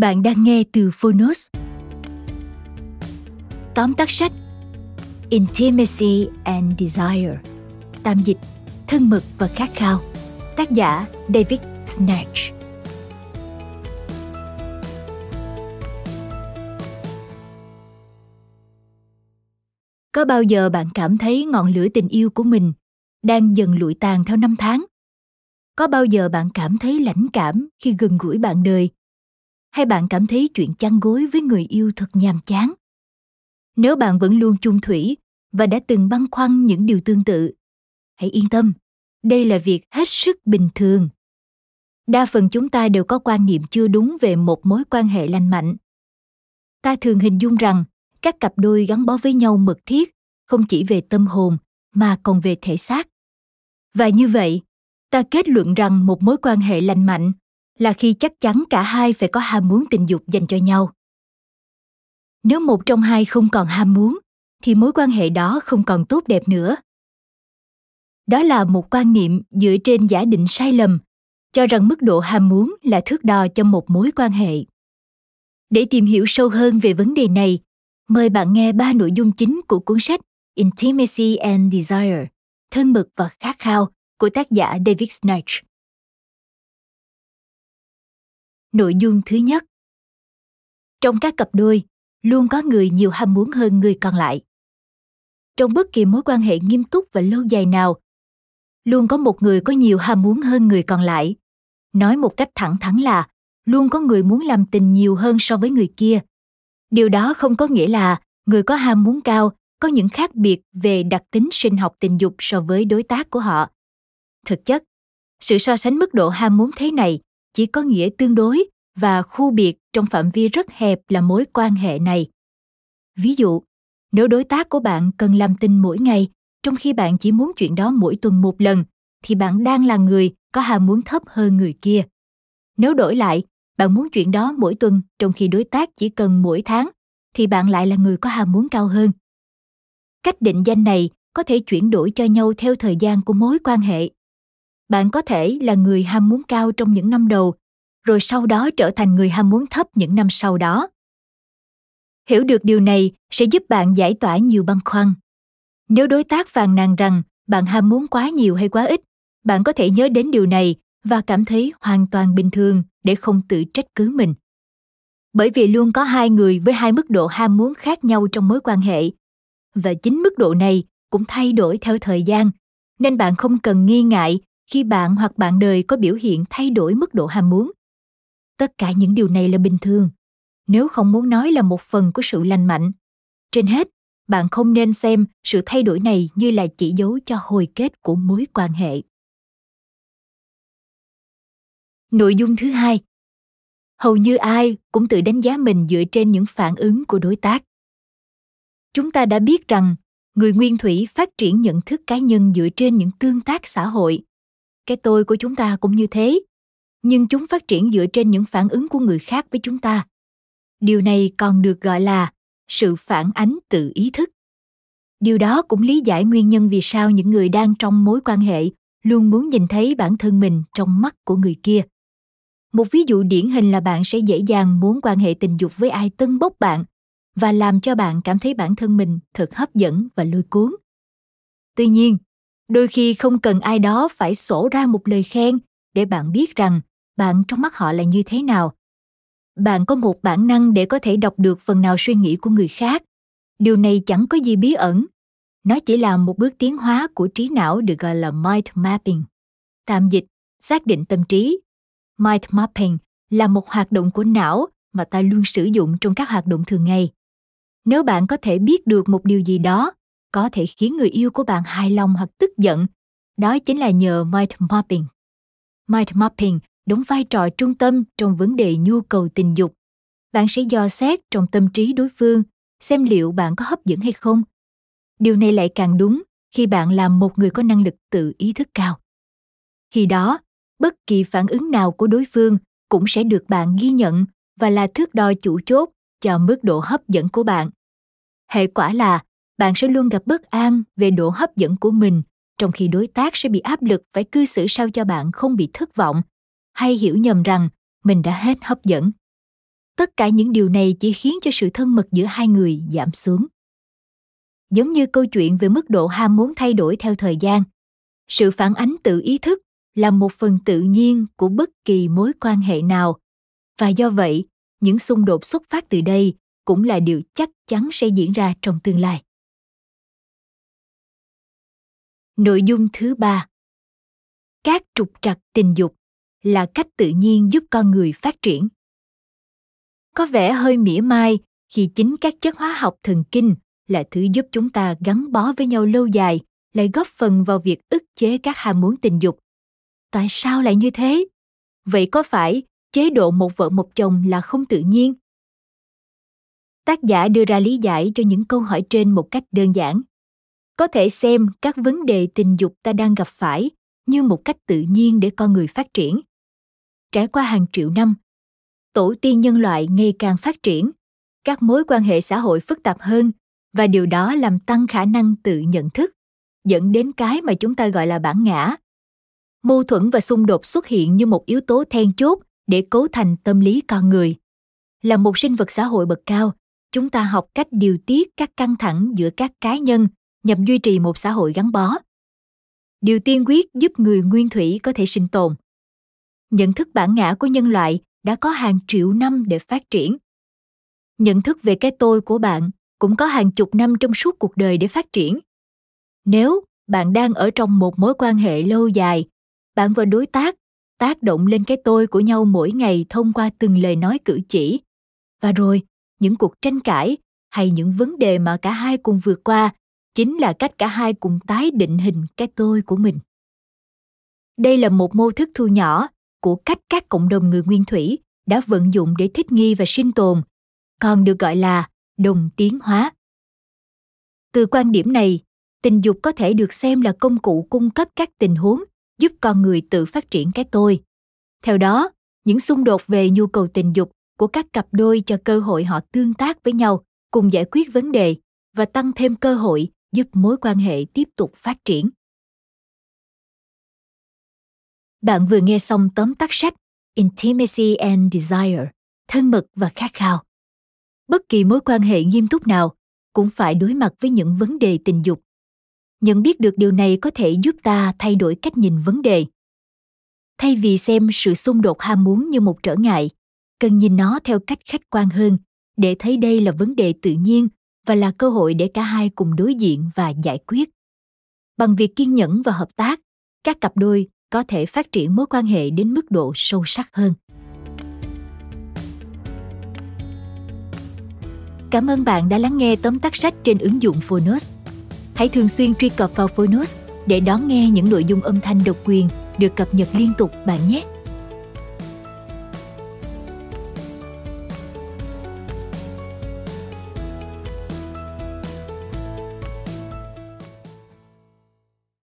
Bạn đang nghe từ Phonos. Tóm tắt sách, Intimacy and Desire Tạm dịch, Thân mật và khát khao, Tác giả David Snatch Có bao giờ bạn cảm thấy ngọn lửa tình yêu của mình đang dần lụi tàn theo năm tháng? Có bao giờ bạn cảm thấy lãnh cảm khi gần gũi bạn đời hay bạn cảm thấy chuyện chăn gối với người yêu thật nhàm chán? Nếu bạn vẫn luôn chung thủy và đã từng băn khoăn những điều tương tự, hãy yên tâm, đây là việc hết sức bình thường. Đa phần chúng ta đều có quan niệm chưa đúng về một mối quan hệ lành mạnh. Ta thường hình dung rằng các cặp đôi gắn bó với nhau mật thiết không chỉ về tâm hồn mà còn về thể xác. Và như vậy, ta kết luận rằng một mối quan hệ lành mạnh là khi chắc chắn cả hai phải có ham muốn tình dục dành cho nhau. Nếu một trong hai không còn ham muốn, thì mối quan hệ đó không còn tốt đẹp nữa. Đó là một quan niệm dựa trên giả định sai lầm, cho rằng mức độ ham muốn là thước đo cho một mối quan hệ. Để tìm hiểu sâu hơn về vấn đề này, mời bạn nghe ba nội dung chính của cuốn sách intimacy and desire, thân mật và khát khao của tác giả david snatch. Nội dung thứ nhất Trong các cặp đôi, luôn có người nhiều ham muốn hơn người còn lại. Trong bất kỳ mối quan hệ nghiêm túc và lâu dài nào, luôn có một người có nhiều ham muốn hơn người còn lại. Nói một cách thẳng thắn là luôn có người muốn làm tình nhiều hơn so với người kia. Điều đó không có nghĩa là người có ham muốn cao có những khác biệt về đặc tính sinh học tình dục so với đối tác của họ. Thực chất, sự so sánh mức độ ham muốn thế này chỉ có nghĩa tương đối và khu biệt trong phạm vi rất hẹp là mối quan hệ này. Ví dụ, nếu đối tác của bạn cần làm tình mỗi ngày, trong khi bạn chỉ muốn chuyện đó mỗi tuần một lần, thì bạn đang là người có ham muốn thấp hơn người kia. Nếu đổi lại, bạn muốn chuyện đó mỗi tuần, trong khi đối tác chỉ cần mỗi tháng, thì bạn lại là người có ham muốn cao hơn. Cách định danh này có thể chuyển đổi cho nhau theo thời gian của mối quan hệ bạn có thể là người ham muốn cao trong những năm đầu, rồi sau đó trở thành người ham muốn thấp những năm sau đó. Hiểu được điều này sẽ giúp bạn giải tỏa nhiều băn khoăn. Nếu đối tác phàn nàn rằng bạn ham muốn quá nhiều hay quá ít, bạn có thể nhớ đến điều này và cảm thấy hoàn toàn bình thường để không tự trách cứ mình. Bởi vì luôn có hai người với hai mức độ ham muốn khác nhau trong mối quan hệ, và chính mức độ này cũng thay đổi theo thời gian, nên bạn không cần nghi ngại khi bạn hoặc bạn đời có biểu hiện thay đổi mức độ ham muốn. Tất cả những điều này là bình thường. Nếu không muốn nói là một phần của sự lành mạnh. Trên hết, bạn không nên xem sự thay đổi này như là chỉ dấu cho hồi kết của mối quan hệ. Nội dung thứ hai. Hầu như ai cũng tự đánh giá mình dựa trên những phản ứng của đối tác. Chúng ta đã biết rằng, người nguyên thủy phát triển nhận thức cá nhân dựa trên những tương tác xã hội cái tôi của chúng ta cũng như thế. Nhưng chúng phát triển dựa trên những phản ứng của người khác với chúng ta. Điều này còn được gọi là sự phản ánh tự ý thức. Điều đó cũng lý giải nguyên nhân vì sao những người đang trong mối quan hệ luôn muốn nhìn thấy bản thân mình trong mắt của người kia. Một ví dụ điển hình là bạn sẽ dễ dàng muốn quan hệ tình dục với ai tân bốc bạn và làm cho bạn cảm thấy bản thân mình thật hấp dẫn và lôi cuốn. Tuy nhiên đôi khi không cần ai đó phải sổ ra một lời khen để bạn biết rằng bạn trong mắt họ là như thế nào. Bạn có một bản năng để có thể đọc được phần nào suy nghĩ của người khác. Điều này chẳng có gì bí ẩn. Nó chỉ là một bước tiến hóa của trí não được gọi là mind mapping. Tạm dịch, xác định tâm trí. Mind mapping là một hoạt động của não mà ta luôn sử dụng trong các hoạt động thường ngày. Nếu bạn có thể biết được một điều gì đó có thể khiến người yêu của bạn hài lòng hoặc tức giận. Đó chính là nhờ mind mapping. Mind mapping đóng vai trò trung tâm trong vấn đề nhu cầu tình dục. Bạn sẽ dò xét trong tâm trí đối phương, xem liệu bạn có hấp dẫn hay không. Điều này lại càng đúng khi bạn là một người có năng lực tự ý thức cao. Khi đó, bất kỳ phản ứng nào của đối phương cũng sẽ được bạn ghi nhận và là thước đo chủ chốt cho mức độ hấp dẫn của bạn. Hệ quả là bạn sẽ luôn gặp bất an về độ hấp dẫn của mình, trong khi đối tác sẽ bị áp lực phải cư xử sao cho bạn không bị thất vọng. Hay hiểu nhầm rằng, mình đã hết hấp dẫn. Tất cả những điều này chỉ khiến cho sự thân mật giữa hai người giảm xuống. Giống như câu chuyện về mức độ ham muốn thay đổi theo thời gian. Sự phản ánh tự ý thức là một phần tự nhiên của bất kỳ mối quan hệ nào. Và do vậy, những xung đột xuất phát từ đây cũng là điều chắc chắn sẽ diễn ra trong tương lai. Nội dung thứ ba. Các trục trặc tình dục là cách tự nhiên giúp con người phát triển. Có vẻ hơi mỉa mai khi chính các chất hóa học thần kinh là thứ giúp chúng ta gắn bó với nhau lâu dài, lại góp phần vào việc ức chế các ham muốn tình dục. Tại sao lại như thế? Vậy có phải chế độ một vợ một chồng là không tự nhiên? Tác giả đưa ra lý giải cho những câu hỏi trên một cách đơn giản có thể xem các vấn đề tình dục ta đang gặp phải như một cách tự nhiên để con người phát triển. Trải qua hàng triệu năm, tổ tiên nhân loại ngày càng phát triển, các mối quan hệ xã hội phức tạp hơn và điều đó làm tăng khả năng tự nhận thức, dẫn đến cái mà chúng ta gọi là bản ngã. Mâu thuẫn và xung đột xuất hiện như một yếu tố then chốt để cấu thành tâm lý con người. Là một sinh vật xã hội bậc cao, chúng ta học cách điều tiết các căng thẳng giữa các cá nhân nhằm duy trì một xã hội gắn bó. Điều tiên quyết giúp người nguyên thủy có thể sinh tồn. Nhận thức bản ngã của nhân loại đã có hàng triệu năm để phát triển. Nhận thức về cái tôi của bạn cũng có hàng chục năm trong suốt cuộc đời để phát triển. Nếu bạn đang ở trong một mối quan hệ lâu dài, bạn và đối tác tác động lên cái tôi của nhau mỗi ngày thông qua từng lời nói cử chỉ. Và rồi, những cuộc tranh cãi hay những vấn đề mà cả hai cùng vượt qua chính là cách cả hai cùng tái định hình cái tôi của mình. Đây là một mô thức thu nhỏ của cách các cộng đồng người nguyên thủy đã vận dụng để thích nghi và sinh tồn, còn được gọi là đồng tiến hóa. Từ quan điểm này, tình dục có thể được xem là công cụ cung cấp các tình huống giúp con người tự phát triển cái tôi. Theo đó, những xung đột về nhu cầu tình dục của các cặp đôi cho cơ hội họ tương tác với nhau cùng giải quyết vấn đề và tăng thêm cơ hội giúp mối quan hệ tiếp tục phát triển. Bạn vừa nghe xong tóm tắt sách intimacy and desire, thân mật và khát khao. Bất kỳ mối quan hệ nghiêm túc nào cũng phải đối mặt với những vấn đề tình dục. Nhận biết được điều này có thể giúp ta thay đổi cách nhìn vấn đề. Thay vì xem sự xung đột ham muốn như một trở ngại, cần nhìn nó theo cách khách quan hơn để thấy đây là vấn đề tự nhiên và là cơ hội để cả hai cùng đối diện và giải quyết. Bằng việc kiên nhẫn và hợp tác, các cặp đôi có thể phát triển mối quan hệ đến mức độ sâu sắc hơn. Cảm ơn bạn đã lắng nghe tóm tắt sách trên ứng dụng phonos. Hãy thường xuyên truy cập vào phonos để đón nghe những nội dung âm thanh độc quyền được cập nhật liên tục bạn nhé.